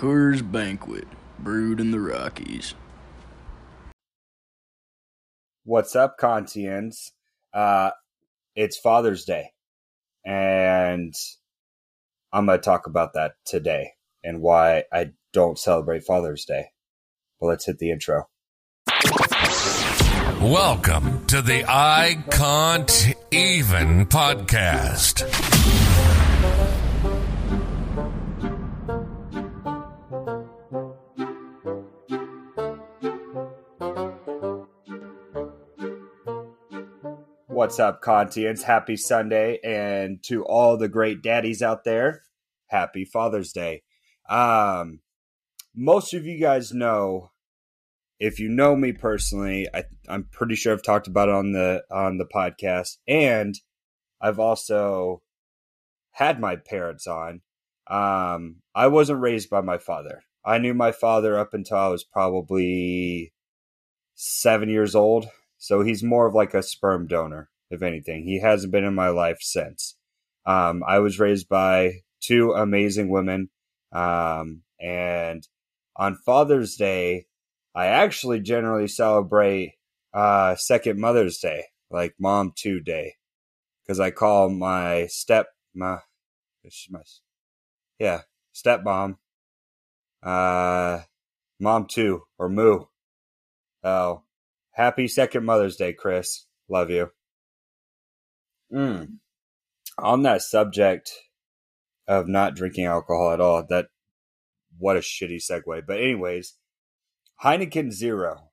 Coors Banquet, brewed in the Rockies. What's up, Kantians? Uh, it's Father's Day, and I'm going to talk about that today and why I don't celebrate Father's Day. But let's hit the intro. Welcome to the I Can't Even podcast. What's up, Kantians? Happy Sunday. And to all the great daddies out there, happy Father's Day. Um, most of you guys know, if you know me personally, I, I'm pretty sure I've talked about it on the on the podcast, and I've also had my parents on. Um, I wasn't raised by my father. I knew my father up until I was probably seven years old. So he's more of like a sperm donor, if anything. He hasn't been in my life since. Um, I was raised by two amazing women. Um, and on Father's Day, I actually generally celebrate uh, Second Mother's Day, like Mom Two Day, because I call my step my, my yeah stepmom uh, Mom Two or Moo. Oh, Happy second Mother's Day, Chris. Love you. Mm. On that subject of not drinking alcohol at all, that what a shitty segue. But anyways, Heineken Zero.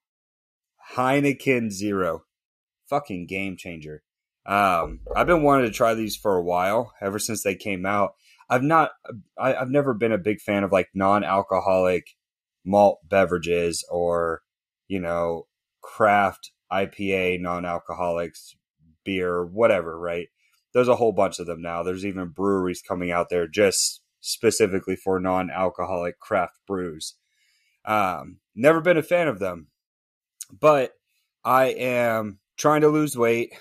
Heineken Zero. Fucking game changer. Um, I've been wanting to try these for a while, ever since they came out. I've not, I, I've never been a big fan of like non-alcoholic malt beverages or, you know, craft IPA, non alcoholics, beer, whatever, right? There's a whole bunch of them now. There's even breweries coming out there just specifically for non alcoholic craft brews. Um, never been a fan of them, but I am trying to lose weight,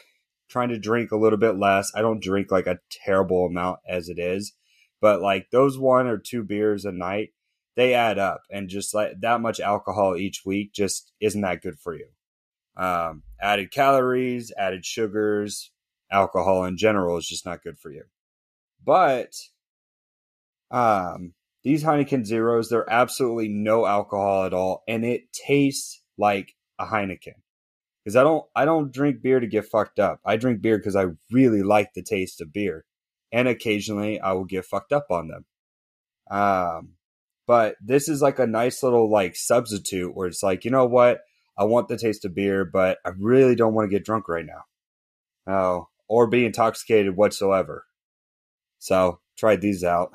trying to drink a little bit less. I don't drink like a terrible amount as it is, but like those one or two beers a night, they add up and just like that much alcohol each week just isn't that good for you. Um, added calories, added sugars, alcohol in general is just not good for you. But um, these Heineken Zeros, they're absolutely no alcohol at all, and it tastes like a Heineken. Because I don't, I don't drink beer to get fucked up. I drink beer because I really like the taste of beer, and occasionally I will get fucked up on them. Um, but this is like a nice little like substitute where it's like, you know what? I want the taste of beer, but I really don't want to get drunk right now. Oh, or be intoxicated whatsoever. So tried these out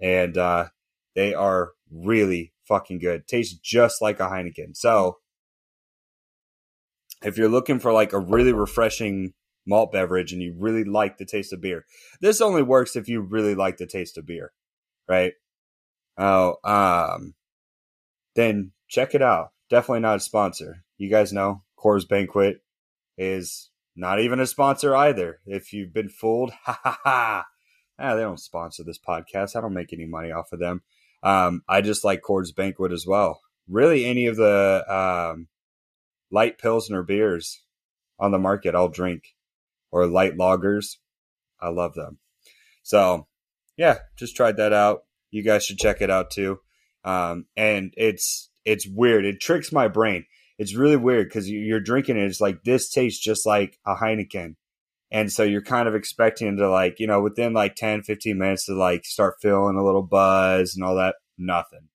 and uh, they are really fucking good. Tastes just like a Heineken. So if you're looking for like a really refreshing malt beverage and you really like the taste of beer, this only works if you really like the taste of beer, right? Oh, um, then check it out definitely not a sponsor. You guys know Coors Banquet is not even a sponsor either. If you've been fooled, ha ha ha. Ah, they don't sponsor this podcast. I don't make any money off of them. Um, I just like Coors Banquet as well. Really, any of the um, light pilsner beers on the market, I'll drink, or light lagers. I love them. So, yeah, just tried that out. You guys should check it out too. Um, and it's it's weird. It tricks my brain. It's really weird because you're drinking it. It's like this tastes just like a Heineken. And so you're kind of expecting to like, you know, within like 10, 15 minutes to like start feeling a little buzz and all that. Nothing.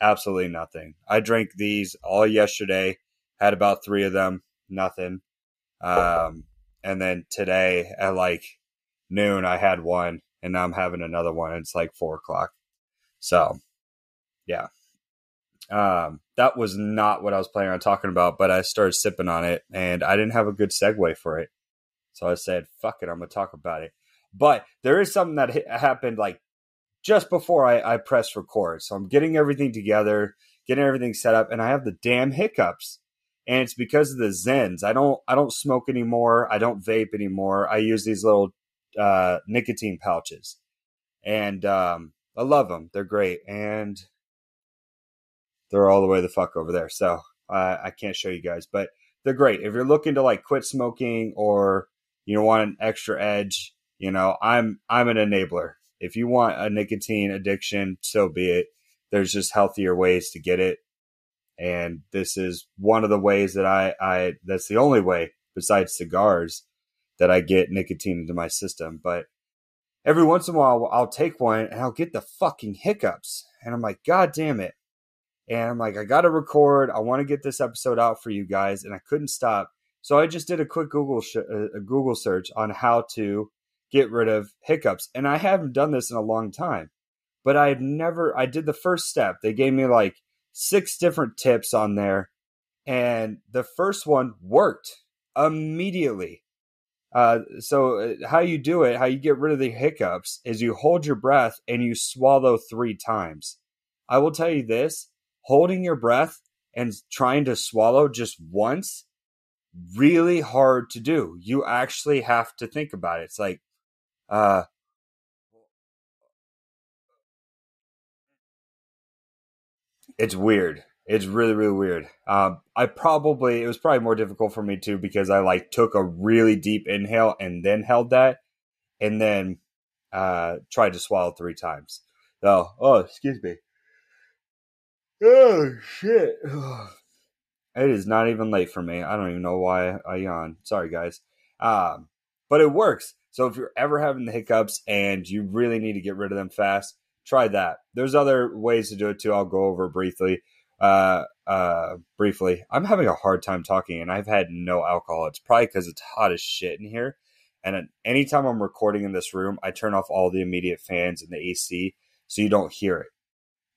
Absolutely nothing. I drank these all yesterday, had about three of them, nothing. Um, and then today at like noon, I had one and now I'm having another one. It's like four o'clock. So yeah, um, that was not what I was planning on talking about, but I started sipping on it and I didn't have a good segue for it. So I said, fuck it, I'm going to talk about it. But there is something that happened like just before I, I pressed record. So I'm getting everything together, getting everything set up, and I have the damn hiccups. And it's because of the Zens. I don't I don't smoke anymore. I don't vape anymore. I use these little uh, nicotine pouches, and um, I love them. They're great. And they're all the way the fuck over there. So uh, I can't show you guys, but they're great. If you're looking to like quit smoking or you know, want an extra edge, you know, I'm I'm an enabler. If you want a nicotine addiction, so be it. There's just healthier ways to get it. And this is one of the ways that I, I that's the only way besides cigars that I get nicotine into my system. But every once in a while I'll take one and I'll get the fucking hiccups. And I'm like, God damn it. And I'm like, I got to record. I want to get this episode out for you guys. And I couldn't stop. So I just did a quick Google sh- uh, a Google search on how to get rid of hiccups. And I haven't done this in a long time, but I had never, I did the first step. They gave me like six different tips on there. And the first one worked immediately. Uh, so uh, how you do it, how you get rid of the hiccups is you hold your breath and you swallow three times. I will tell you this, holding your breath and trying to swallow just once really hard to do. You actually have to think about it. It's like uh, it's weird. It's really, really weird. Um, I probably it was probably more difficult for me too because I like took a really deep inhale and then held that, and then uh, tried to swallow three times. Oh, oh, excuse me. Oh shit! It is not even late for me. I don't even know why I yawn. Sorry, guys. Um, but it works. So if you're ever having the hiccups and you really need to get rid of them fast, try that. There's other ways to do it too. I'll go over briefly. Uh, uh, briefly, I'm having a hard time talking, and I've had no alcohol. It's probably because it's hot as shit in here. And anytime I'm recording in this room, I turn off all the immediate fans and the AC so you don't hear it.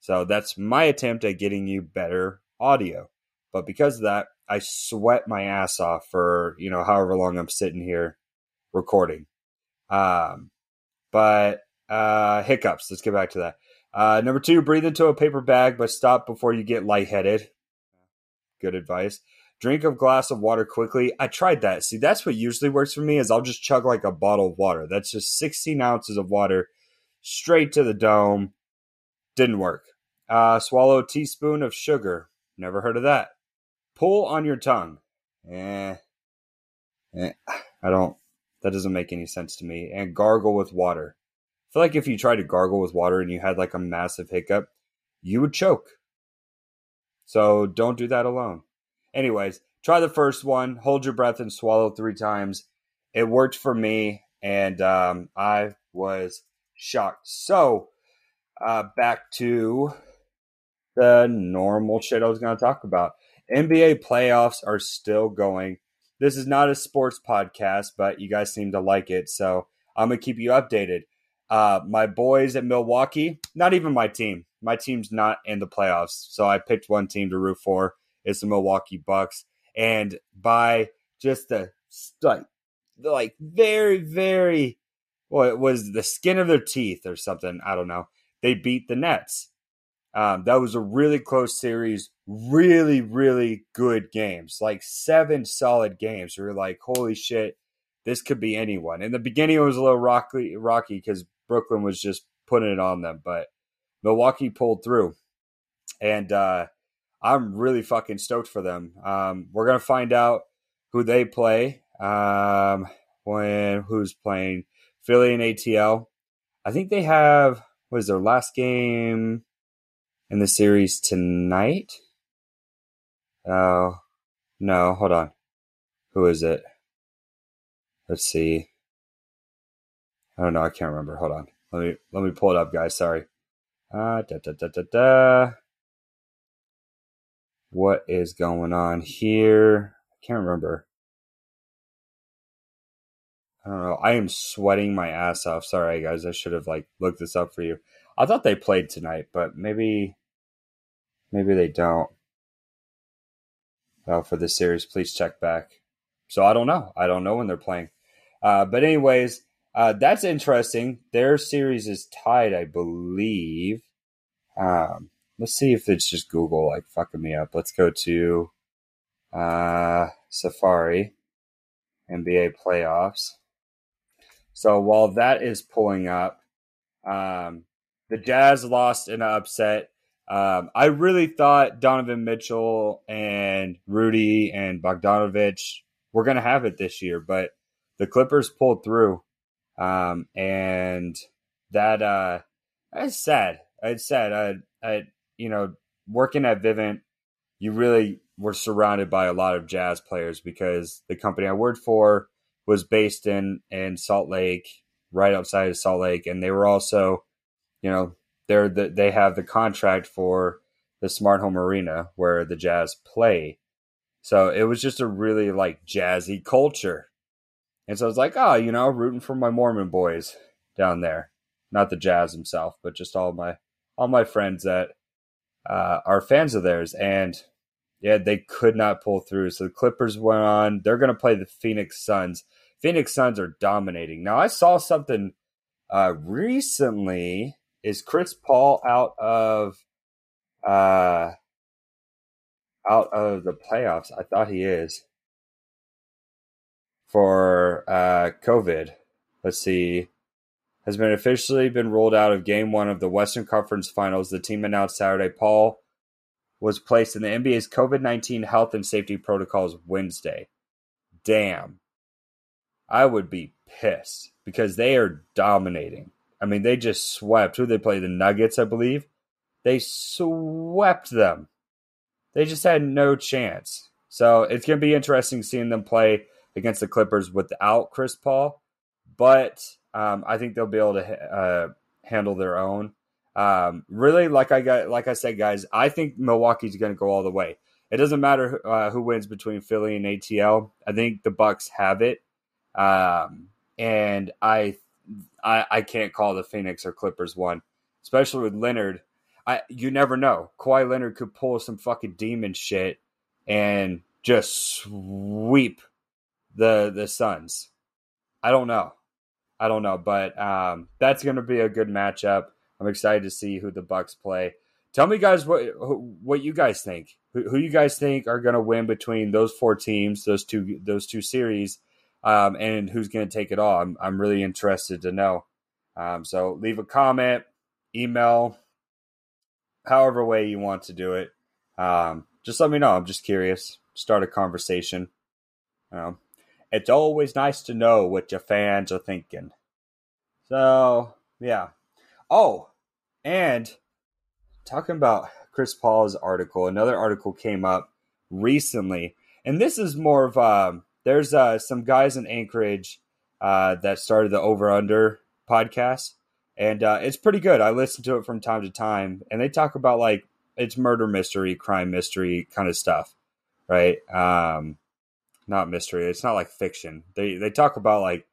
So that's my attempt at getting you better audio. But because of that, I sweat my ass off for, you know, however long I'm sitting here recording. Um, but uh, hiccups. Let's get back to that. Uh, number two, breathe into a paper bag, but stop before you get lightheaded. Good advice. Drink a glass of water quickly. I tried that. See, that's what usually works for me. Is I'll just chug like a bottle of water. That's just 16 ounces of water straight to the dome. Didn't work. Uh, swallow a teaspoon of sugar. Never heard of that. Pull on your tongue. Eh, eh, I don't. That doesn't make any sense to me. And gargle with water. I feel like if you tried to gargle with water and you had like a massive hiccup, you would choke. So don't do that alone. Anyways, try the first one. Hold your breath and swallow three times. It worked for me, and um, I was shocked. So uh, back to the normal shit I was going to talk about. NBA playoffs are still going. This is not a sports podcast, but you guys seem to like it. So I'm going to keep you updated. Uh, my boys at Milwaukee, not even my team. My team's not in the playoffs. So I picked one team to root for. It's the Milwaukee Bucks. And by just the like, like very, very, well, it was the skin of their teeth or something. I don't know. They beat the Nets. Um, that was a really close series, really, really good games, like seven solid games. We were like, holy shit, this could be anyone. In the beginning, it was a little rocky, rocky because Brooklyn was just putting it on them, but Milwaukee pulled through, and uh, I'm really fucking stoked for them. Um, we're gonna find out who they play um, when who's playing Philly and ATL. I think they have what is their last game in the series tonight. Oh, no, hold on. Who is it? Let's see. I don't know. I can't remember. Hold on. Let me let me pull it up, guys. Sorry. Uh, da, da, da, da, da. What is going on here? I can't remember. I don't know. I am sweating my ass off. Sorry, guys. I should have like looked this up for you. I thought they played tonight, but maybe Maybe they don't. Well, for this series, please check back. So I don't know. I don't know when they're playing. Uh, but anyways, uh, that's interesting. Their series is tied, I believe. Um, let's see if it's just Google like fucking me up. Let's go to uh, Safari NBA playoffs. So while that is pulling up, um, the Jazz lost in an upset Um, I really thought Donovan Mitchell and Rudy and Bogdanovich were going to have it this year, but the Clippers pulled through. Um, and that, uh, that's sad. It's sad. I, I, you know, working at Vivint, you really were surrounded by a lot of jazz players because the company I worked for was based in, in Salt Lake, right outside of Salt Lake. And they were also, you know, they're the, they have the contract for the smart home arena where the jazz play. So it was just a really like jazzy culture. And so I was like, oh, you know, rooting for my Mormon boys down there. Not the jazz himself, but just all my all my friends that uh, are fans of theirs. And yeah, they could not pull through. So the Clippers went on. They're going to play the Phoenix Suns. Phoenix Suns are dominating. Now I saw something uh, recently. Is Chris Paul out of uh, out of the playoffs? I thought he is for uh, COVID. Let's see. Has been officially been ruled out of Game One of the Western Conference Finals. The team announced Saturday. Paul was placed in the NBA's COVID nineteen health and safety protocols Wednesday. Damn, I would be pissed because they are dominating. I mean, they just swept. Who they play? The Nuggets, I believe. They swept them. They just had no chance. So it's going to be interesting seeing them play against the Clippers without Chris Paul, but um, I think they'll be able to uh, handle their own. Um, really, like I got, like I said, guys, I think Milwaukee's going to go all the way. It doesn't matter uh, who wins between Philly and ATL. I think the Bucks have it, um, and I, I, I can't call the Phoenix or Clippers one, especially with Leonard. I you never know. Kawhi Leonard could pull some fucking demon shit and just sweep the the Suns. I don't know. I don't know, but um, that's going to be a good matchup. I'm excited to see who the Bucks play. Tell me, guys, what what you guys think. Who, who you guys think are going to win between those four teams, those two those two series, um, and who's going to take it all? I'm I'm really interested to know. Um, so leave a comment, email, however way you want to do it. Um, just let me know. I'm just curious. Start a conversation. Um, it's always nice to know what your fans are thinking. So, yeah. Oh, and talking about Chris Paul's article, another article came up recently, and this is more of uh, there's uh, some guys in Anchorage uh, that started the Over Under podcast, and uh, it's pretty good. I listen to it from time to time, and they talk about like it's murder mystery, crime mystery kind of stuff, right? Um, not mystery. It's not like fiction. They they talk about like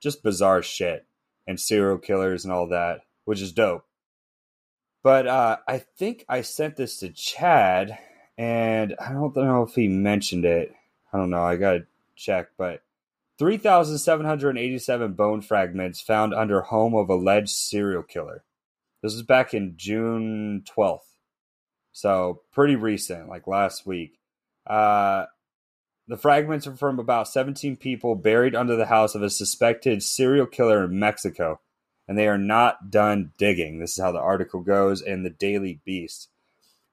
just bizarre shit and serial killers and all that, which is dope. But uh, I think I sent this to Chad, and I don't know if he mentioned it. I don't know. I gotta check, but 3,787 bone fragments found under home of alleged serial killer. This was back in June 12th. So pretty recent, like last week. Uh, the fragments are from about 17 people buried under the house of a suspected serial killer in Mexico, and they are not done digging. This is how the article goes in the Daily Beast.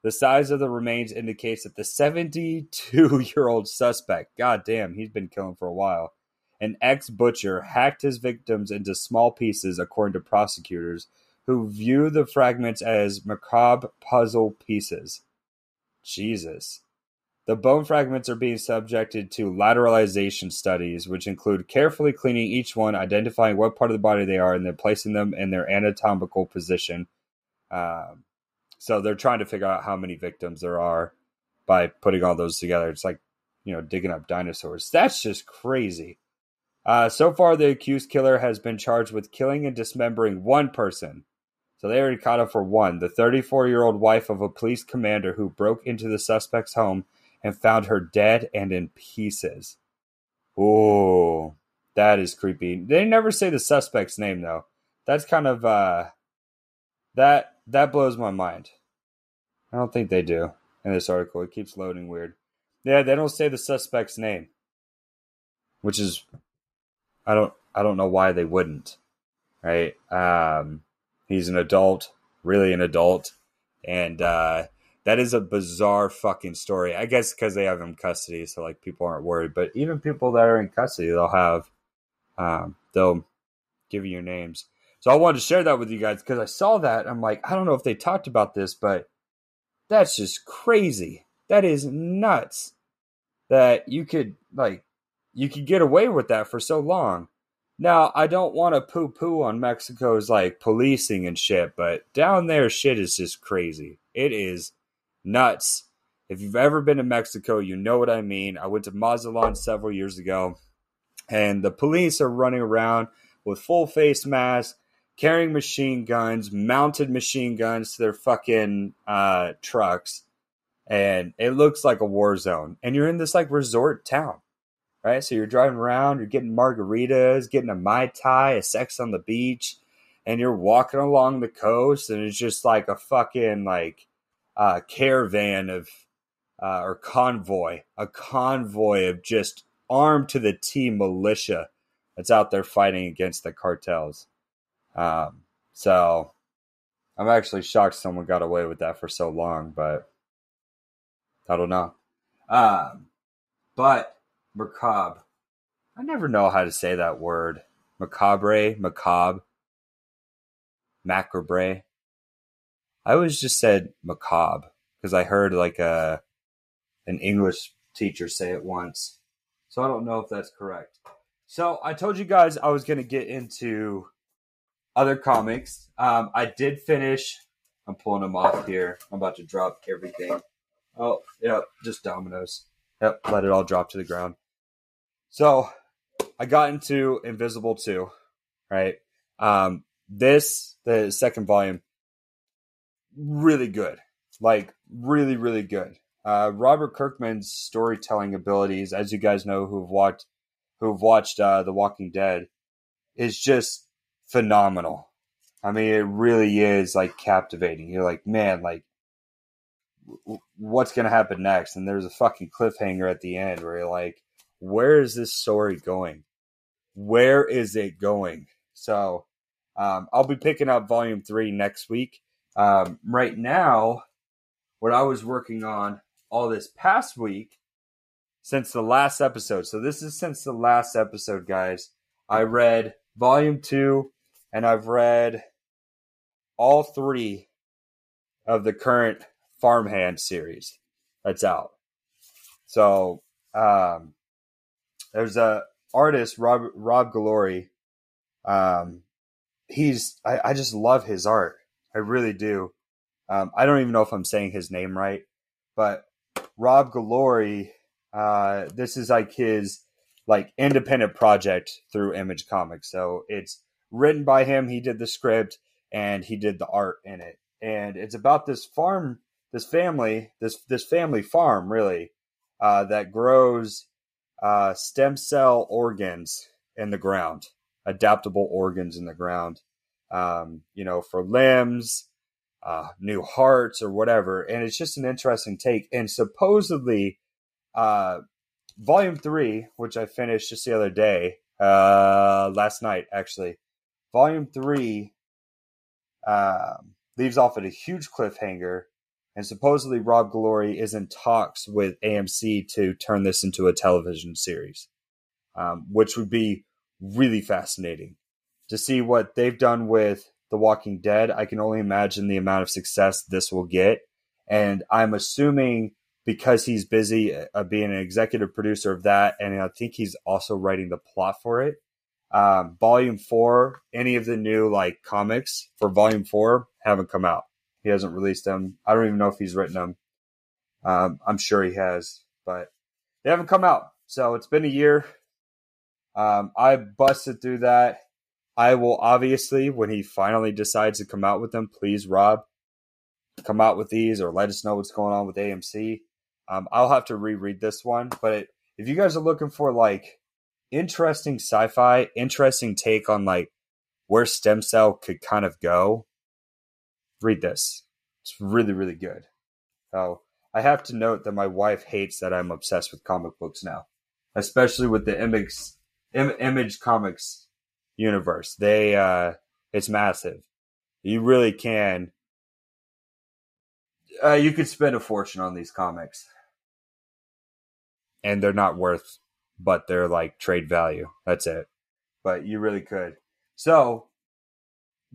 The size of the remains indicates that the 72 year old suspect, god damn, he's been killing for a while, an ex butcher, hacked his victims into small pieces, according to prosecutors, who view the fragments as macabre puzzle pieces. Jesus. The bone fragments are being subjected to lateralization studies, which include carefully cleaning each one, identifying what part of the body they are, and then placing them in their anatomical position. Um, so they're trying to figure out how many victims there are by putting all those together. It's like, you know, digging up dinosaurs. That's just crazy. Uh, so far, the accused killer has been charged with killing and dismembering one person. So they already caught him for one. The 34 year old wife of a police commander who broke into the suspect's home and found her dead and in pieces. Oh, that is creepy. They never say the suspect's name though. That's kind of uh that that blows my mind. I don't think they do in this article. It keeps loading weird. Yeah, they don't say the suspect's name. Which is I don't I don't know why they wouldn't. Right? Um he's an adult, really an adult and uh, that is a bizarre fucking story. I guess because they have him in custody, so like people aren't worried. But even people that are in custody, they'll have um, they'll give you your names. So I wanted to share that with you guys because I saw that. I'm like, I don't know if they talked about this, but that's just crazy. That is nuts. That you could like you could get away with that for so long. Now, I don't want to poo poo on Mexico's like policing and shit, but down there, shit is just crazy. It is nuts. If you've ever been to Mexico, you know what I mean. I went to Mazatlan several years ago, and the police are running around with full face masks, carrying machine guns, mounted machine guns to their fucking uh, trucks, and it looks like a war zone. And you're in this like resort town right? So you're driving around, you're getting margaritas, getting a Mai Tai, a sex on the beach, and you're walking along the coast, and it's just like a fucking like uh, caravan of uh, or convoy, a convoy of just armed to the T militia that's out there fighting against the cartels. Um, so I'm actually shocked someone got away with that for so long, but I don't know. Um, but macabre. I never know how to say that word. Macabre, macabre, macabre. I always just said macabre because I heard like a an English teacher say it once. So I don't know if that's correct. So I told you guys I was going to get into other comics. Um, I did finish. I'm pulling them off here. I'm about to drop everything. Oh, yep, just dominoes. Yep, let it all drop to the ground. So I got into Invincible 2, right? Um, this, the second volume, really good. Like, really, really good. Uh, Robert Kirkman's storytelling abilities, as you guys know who've watched who've watched uh, The Walking Dead, is just phenomenal. I mean, it really is like captivating. You're like, man, like, what's gonna happen next? And there's a fucking cliffhanger at the end where you're like, where is this story going? Where is it going? So um, I'll be picking up volume three next week. Um, right now, what I was working on all this past week since the last episode. So this is since the last episode, guys. I read volume two and I've read all three of the current Farmhand series that's out. So um, there's a artist Rob Rob Guillory. Um, he's I, I just love his art. I really do. Um, I don't even know if I'm saying his name right, but Rob Guillory. Uh, this is like his like independent project through Image Comics. So it's written by him. He did the script and he did the art in it. And it's about this farm, this family, this this family farm really uh, that grows uh, stem cell organs in the ground, adaptable organs in the ground, um, you know, for limbs, uh, new hearts, or whatever. And it's just an interesting take. And supposedly, uh, volume three, which I finished just the other day, uh, last night actually, volume three um, leaves off at a huge cliffhanger and supposedly Rob Guillory is in talks with AMC to turn this into a television series, um, which would be really fascinating to see what they've done with The Walking Dead. I can only imagine the amount of success this will get, and I'm assuming because he's busy uh, being an executive producer of that, and I think he's also writing the plot for it. Um, volume four, any of the new like comics for Volume four haven't come out. He hasn't released them. I don't even know if he's written them. Um, I'm sure he has, but they haven't come out. So it's been a year. Um, I busted through that. I will obviously, when he finally decides to come out with them, please, Rob, come out with these or let us know what's going on with AMC. Um, I'll have to reread this one, but it, if you guys are looking for like interesting sci-fi, interesting take on like where stem cell could kind of go, read this. It's really, really good. So I have to note that my wife hates that I'm obsessed with comic books now, especially with the image Im- image comics universe. They uh, it's massive. You really can uh, you could spend a fortune on these comics, and they're not worth, but they're like trade value. That's it. But you really could. So,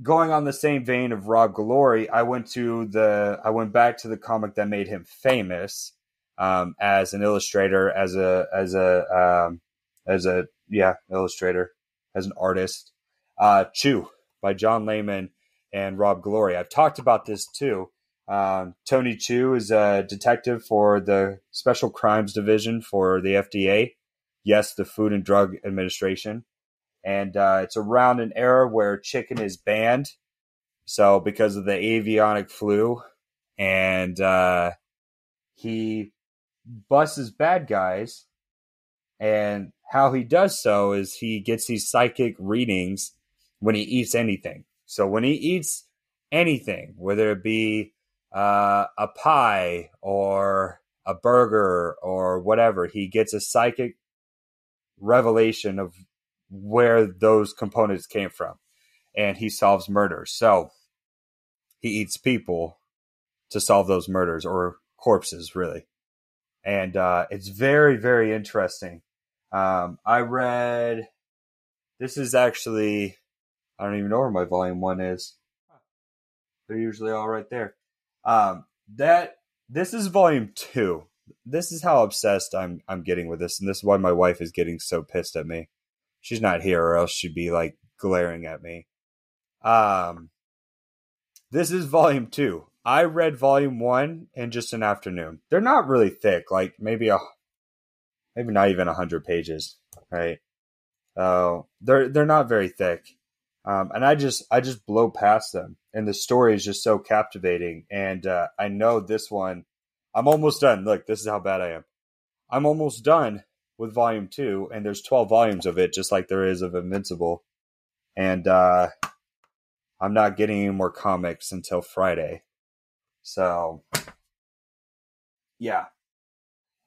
going on the same vein of Rob Guillory, I went to the I went back to the comic that made him famous um, as an illustrator, as a as a um, as a yeah illustrator, as an artist. Uh, Chew by John Layman and Rob Guillory. I've talked about this too. Um, Tony Chu is a detective for the Special Crimes Division for the FDA. Yes, the Food and Drug Administration. And uh, it's around an era where chicken is banned. So, because of the avionic flu, and uh, he busts bad guys. And how he does so is he gets these psychic readings when he eats anything. So, when he eats anything, whether it be uh, a pie or a burger or whatever. He gets a psychic revelation of where those components came from, and he solves murders. So he eats people to solve those murders or corpses, really. And uh, it's very, very interesting. Um, I read. This is actually, I don't even know where my volume one is. They're usually all right there. Um, that this is volume two. This is how obsessed I'm I'm getting with this, and this is why my wife is getting so pissed at me. She's not here, or else she'd be like glaring at me. Um, this is volume two. I read volume one in just an afternoon. They're not really thick, like maybe a maybe not even a hundred pages, right? Oh, uh, they're they're not very thick, um, and I just I just blow past them and the story is just so captivating. And uh, I know this one, I'm almost done. Look, this is how bad I am. I'm almost done with volume two, and there's 12 volumes of it, just like there is of Invincible. And uh, I'm not getting any more comics until Friday. So, yeah.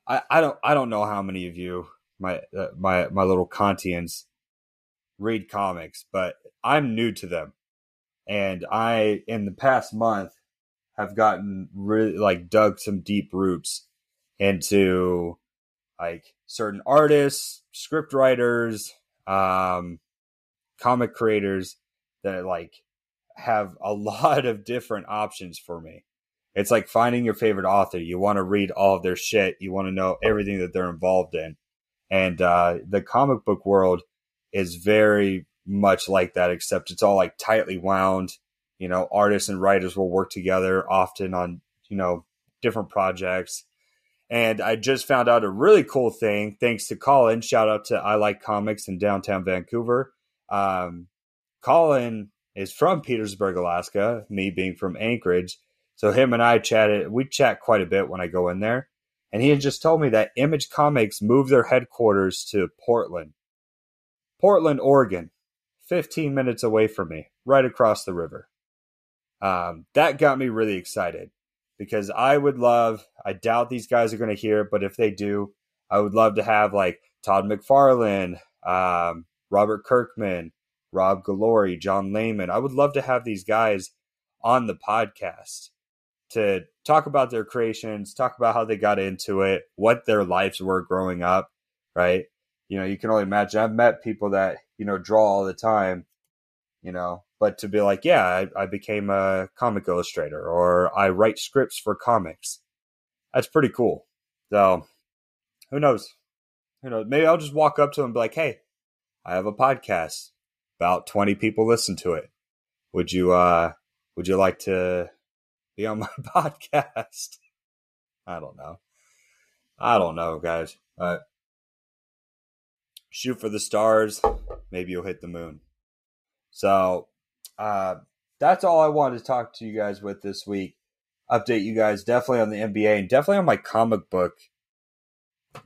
I, I don't I don't know how many of you my uh, my my little Kantians read comics, but I'm new to them and I in the past month have gotten really like dug some deep roots into like certain artists, script writers, um, comic creators that like have a lot of different options for me. It's like finding your favorite author. You want to read all of their shit. You want to know everything that they're involved in. And uh, the comic book world is very much like that, except it's all like tightly wound. You know, artists and writers will work together often on, you know, different projects. And I just found out a really cool thing thanks to Colin. Shout out to I Like Comics in downtown Vancouver. Um, Colin is from Petersburg, Alaska, me being from Anchorage. So him and I chatted, we chat quite a bit when I go in there. And he had just told me that Image Comics moved their headquarters to Portland, Portland, Oregon. 15 minutes away from me, right across the river. Um, that got me really excited because I would love, I doubt these guys are going to hear, but if they do, I would love to have like Todd McFarlane, um, Robert Kirkman, Rob Guillory, John Layman. I would love to have these guys on the podcast to talk about their creations, talk about how they got into it, what their lives were growing up, right? You know, you can only imagine. I've met people that you know, draw all the time, you know, but to be like, yeah, I, I became a comic illustrator or I write scripts for comics. That's pretty cool. So who knows? Who knows? Maybe I'll just walk up to him and be like, hey, I have a podcast. About 20 people listen to it. Would you, uh, would you like to be on my podcast? I don't know. I don't know, guys. Shoot for the stars. Maybe you'll hit the moon. So uh, that's all I wanted to talk to you guys with this week. Update you guys definitely on the NBA and definitely on my comic book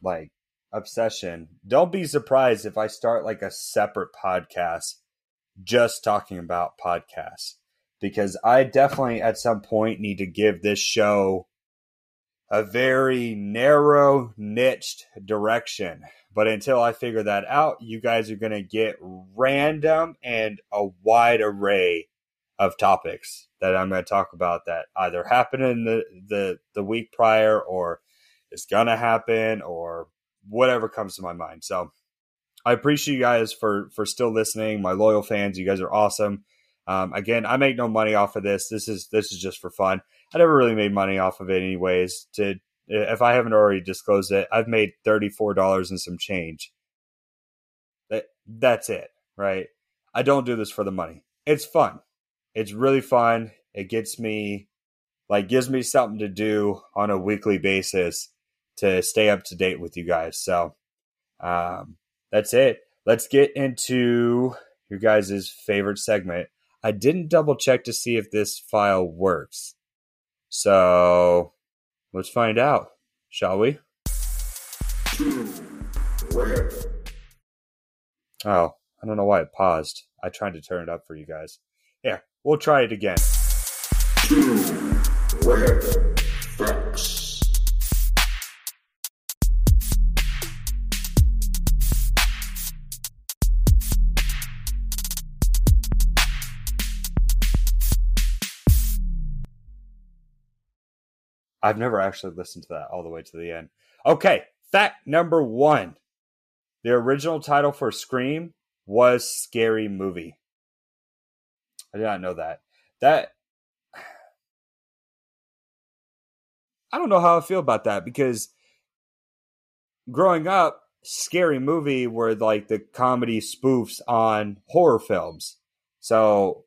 like obsession. Don't be surprised if I start like a separate podcast just talking about podcasts because I definitely at some point need to give this show a very narrow niched direction but until I figure that out, you guys are going to get random and a wide array of topics that I'm going to talk about that either happened in the, the, the week prior or is going to happen or whatever comes to my mind. So I appreciate you guys for, for still listening. My loyal fans, you guys are awesome. Um, again, I make no money off of this. This is, this is just for fun. I never really made money off of it anyways. To, if I haven't already disclosed it, I've made $34 and some change. That, that's it, right? I don't do this for the money. It's fun it's really fun. It gets me like gives me something to do on a weekly basis to stay up to date with you guys. So um, that's it. Let's get into your guys' favorite segment. I didn't double check to see if this file works. So let's find out, shall we? Oh, I don't know why it paused. I tried to turn it up for you guys. Here, We'll try it again. Two facts. I've never actually listened to that all the way to the end. Okay, fact number one. The original title for Scream was Scary Movie. I did not know that. That I don't know how I feel about that because growing up, scary movie were like the comedy spoofs on horror films. So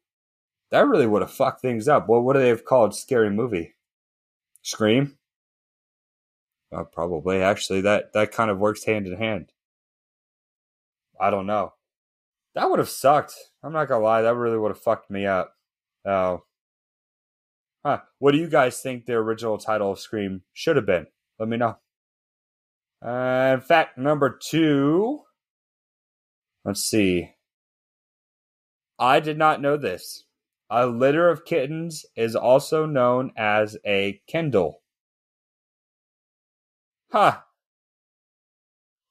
that really would have fucked things up. What would they have called scary movie? Scream? Uh, probably. Actually, that that kind of works hand in hand. I don't know. That would have sucked. I'm not gonna lie, that really would have fucked me up. Oh. Huh. What do you guys think the original title of Scream should have been? Let me know. And fact number two. Let's see. I did not know this. A litter of kittens is also known as a Kindle. Huh.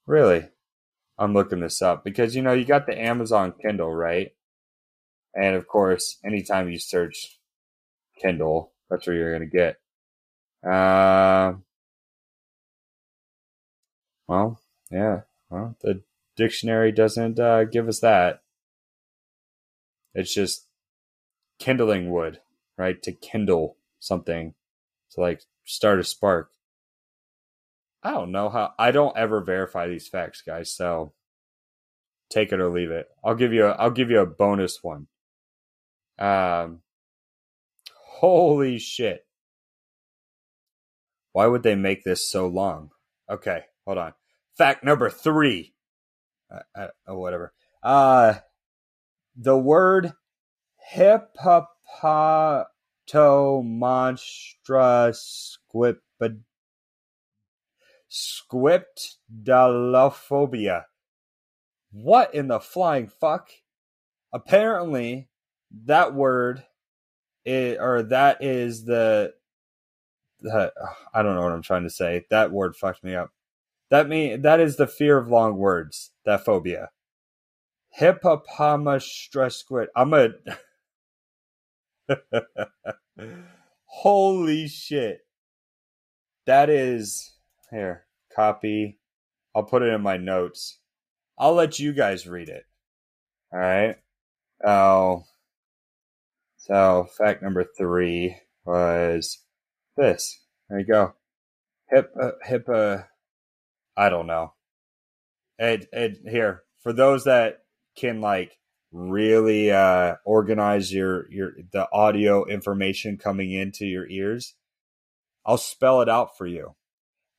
Really? I'm looking this up because you know you got the Amazon Kindle, right? And of course, anytime you search Kindle, that's where you're gonna get. Uh, well, yeah. Well, the dictionary doesn't uh, give us that. It's just kindling wood, right? To kindle something, to like start a spark. I don't know how. I don't ever verify these facts, guys. So take it or leave it. I'll give you. A, I'll give you a bonus one. Um. Holy shit! Why would they make this so long? Okay, hold on. Fact number three. Uh, uh, whatever. Uh, the word hippopotomonstra Squiptalophobia. What in the flying fuck? Apparently, that word is, or that is the, the I don't know what I'm trying to say. That word fucked me up. That mean that is the fear of long words. That phobia. Hippopotamus I'm a. Holy shit. That is here, copy. I'll put it in my notes. I'll let you guys read it. All right. Oh. So, fact number three was this. There you go. HIPAA, HIPAA, I don't know. It, it, here, for those that can like really uh, organize your, your, the audio information coming into your ears, I'll spell it out for you.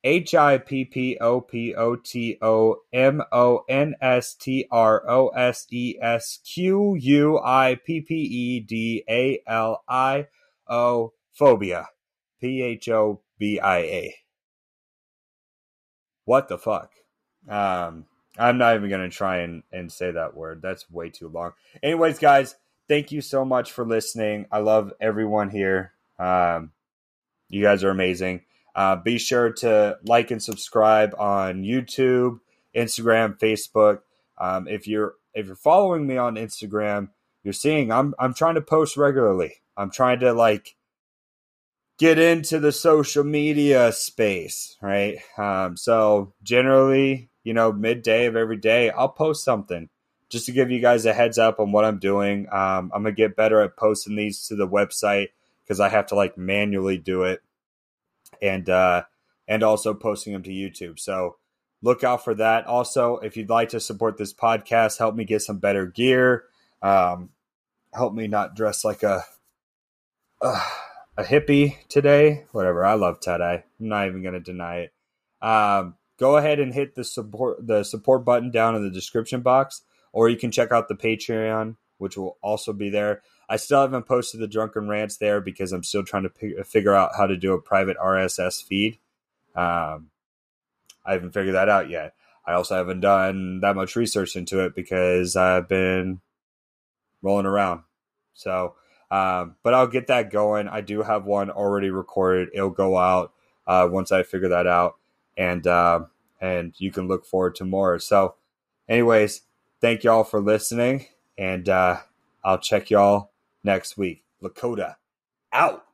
H I P P O P O T O M O N S T R O S E S Q U I P P E D A L I O phobia. P H O B I A. What the fuck? Um, I'm not even going to try and, and say that word. That's way too long. Anyways, guys, thank you so much for listening. I love everyone here. Um, you guys are amazing. Uh, be sure to like and subscribe on YouTube, Instagram, Facebook. Um, if you're if you're following me on Instagram, you're seeing, I'm I'm trying to post regularly. I'm trying to like get into the social media space, right? Um, so generally, you know, midday of every day, I'll post something just to give you guys a heads up on what I'm doing. Um, I'm gonna get better at posting these to the website because I have to like manually do it, and uh, and also posting them to YouTube. So look out for that. Also, if you'd like to support this podcast, help me get some better gear. Um, help me not dress like a. Uh, a hippie today. Whatever. I love tie dye. I'm not even going to deny it. Um, go ahead and hit the support the support button down in the description box, or you can check out the Patreon, which will also be there. I still haven't posted the drunken rants there because I'm still trying to p- figure out how to do a private RSS feed. Um, I haven't figured that out yet. I also haven't done that much research into it because I've been rolling around. So um, but I'll get that going. I do have one already recorded. It'll go out uh, once I figure that out, and uh, and you can look forward to more. So, anyways, thank y'all for listening, and uh, I'll check y'all next week. Lakota out.